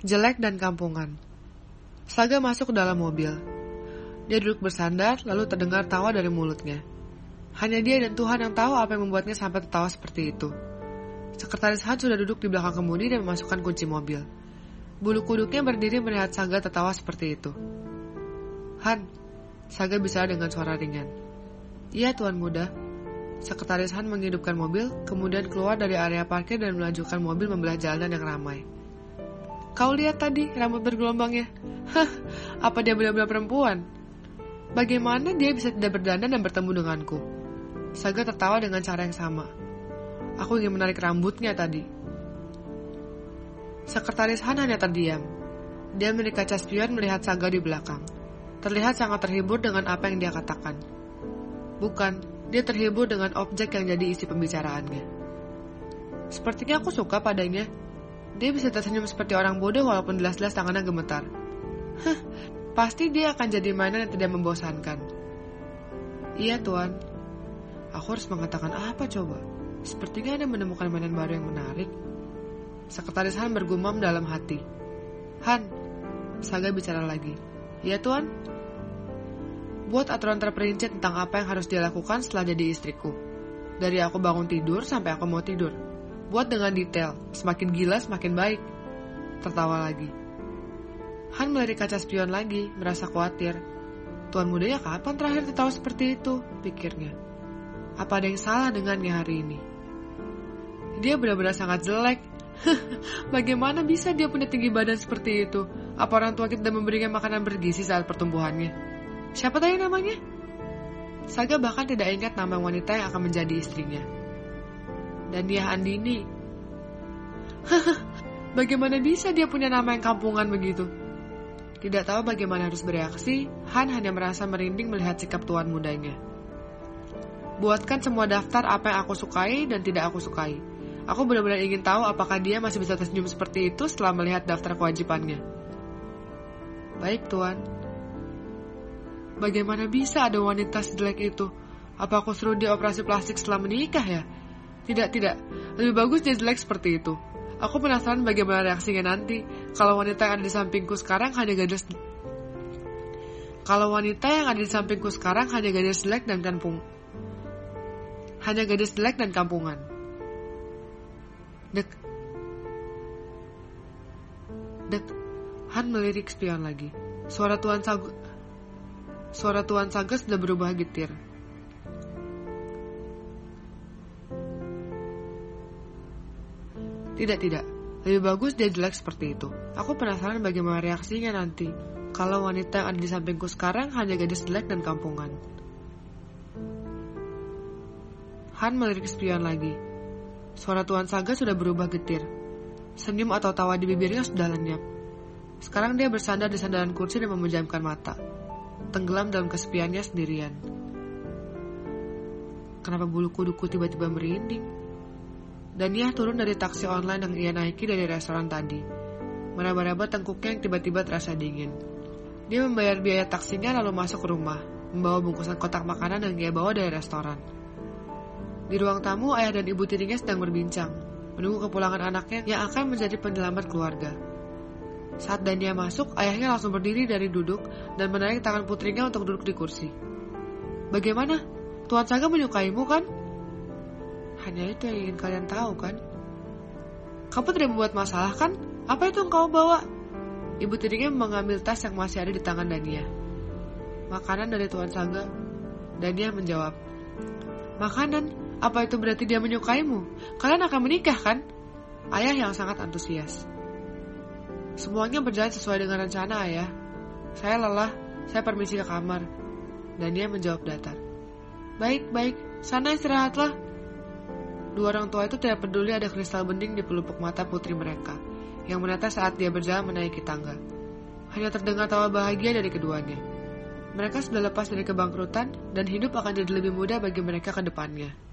jelek dan kampungan. Saga masuk ke dalam mobil. Dia duduk bersandar, lalu terdengar tawa dari mulutnya. Hanya dia dan Tuhan yang tahu apa yang membuatnya sampai tertawa seperti itu. Sekretaris Han sudah duduk di belakang kemudi dan memasukkan kunci mobil. Bulu kuduknya berdiri melihat Saga tertawa seperti itu. Han, Saga bicara dengan suara ringan. Iya, Tuan Muda. Sekretaris Han menghidupkan mobil, kemudian keluar dari area parkir dan melanjutkan mobil membelah jalan yang ramai. Kau lihat tadi rambut bergelombangnya? Hah, apa dia benar-benar perempuan? Bagaimana dia bisa tidak berdandan dan bertemu denganku? Saga tertawa dengan cara yang sama. Aku ingin menarik rambutnya tadi. Sekretaris Han hanya terdiam. Dia menarik kaca melihat Saga di belakang. Terlihat sangat terhibur dengan apa yang dia katakan. Bukan, dia terhibur dengan objek yang jadi isi pembicaraannya. Sepertinya aku suka padanya. Dia bisa tersenyum seperti orang bodoh walaupun jelas-jelas tangannya gemetar. Hah, pasti dia akan jadi mainan yang tidak membosankan. Iya tuan. Aku harus mengatakan apa coba? Sepertinya ada menemukan mainan baru yang menarik. Sekretaris Han bergumam dalam hati. Han, Saga bicara lagi. Iya tuan, Buat aturan terperinci tentang apa yang harus dia lakukan setelah jadi istriku. Dari aku bangun tidur sampai aku mau tidur. Buat dengan detail, semakin gila semakin baik. Tertawa lagi. Han melirik kaca spion lagi, merasa khawatir. Tuan mudanya kapan terakhir tertawa seperti itu? Pikirnya. Apa ada yang salah dengannya hari ini? Dia benar-benar sangat jelek. Bagaimana bisa dia punya tinggi badan seperti itu? Apa orang tua kita memberinya makanan bergizi saat pertumbuhannya? Siapa tadi namanya? Saga bahkan tidak ingat nama wanita yang akan menjadi istrinya. Dan dia Andini. bagaimana bisa dia punya nama yang kampungan begitu? Tidak tahu bagaimana harus bereaksi, Han hanya merasa merinding melihat sikap tuan mudanya. Buatkan semua daftar apa yang aku sukai dan tidak aku sukai. Aku benar-benar ingin tahu apakah dia masih bisa tersenyum seperti itu setelah melihat daftar kewajibannya. Baik, Tuan. Bagaimana bisa ada wanita sejelek itu? Apa aku suruh dia operasi plastik setelah menikah ya? Tidak, tidak. Lebih bagus dia jelek seperti itu. Aku penasaran bagaimana reaksinya nanti kalau wanita yang ada di sampingku sekarang hanya gadis kalau wanita yang ada di sampingku sekarang hanya gadis jelek dan kampung hanya gadis jelek dan kampungan. Dek. Dek. Han melirik spion lagi. Suara Tuan Sagu Suara Tuan Saga sudah berubah getir. Tidak, tidak. Lebih bagus dia jelek seperti itu. Aku penasaran bagaimana reaksinya nanti. Kalau wanita yang ada di sampingku sekarang hanya gadis jelek dan kampungan. Han melirik spion lagi. Suara Tuan Saga sudah berubah getir. Senyum atau tawa di bibirnya sudah lenyap. Sekarang dia bersandar di sandaran kursi dan memejamkan mata tenggelam dalam kesepiannya sendirian. Kenapa bulu kuduku tiba-tiba merinding? Dan ia turun dari taksi online yang ia naiki dari restoran tadi. Meraba-raba tengkuknya yang tiba-tiba terasa dingin. Dia membayar biaya taksinya lalu masuk ke rumah, membawa bungkusan kotak makanan yang ia bawa dari restoran. Di ruang tamu, ayah dan ibu tirinya sedang berbincang, menunggu kepulangan anaknya yang akan menjadi penyelamat keluarga. Saat Dania masuk, ayahnya langsung berdiri dari duduk dan menarik tangan putrinya untuk duduk di kursi. Bagaimana? Tuan Saga menyukaimu kan? Hanya itu yang ingin kalian tahu kan? Kamu tidak membuat masalah kan? Apa itu yang kau bawa? Ibu tirinya mengambil tas yang masih ada di tangan Dania. Makanan dari Tuan Saga. Dania menjawab. Makanan? Apa itu berarti dia menyukaimu? Kalian akan menikah kan? Ayah yang sangat antusias. Semuanya berjalan sesuai dengan rencana, ayah. Saya lelah, saya permisi ke kamar. Dan dia menjawab datar. Baik, baik, sana istirahatlah. Dua orang tua itu tidak peduli ada kristal bening di pelupuk mata putri mereka, yang menata saat dia berjalan menaiki tangga. Hanya terdengar tawa bahagia dari keduanya. Mereka sudah lepas dari kebangkrutan dan hidup akan jadi lebih mudah bagi mereka ke depannya.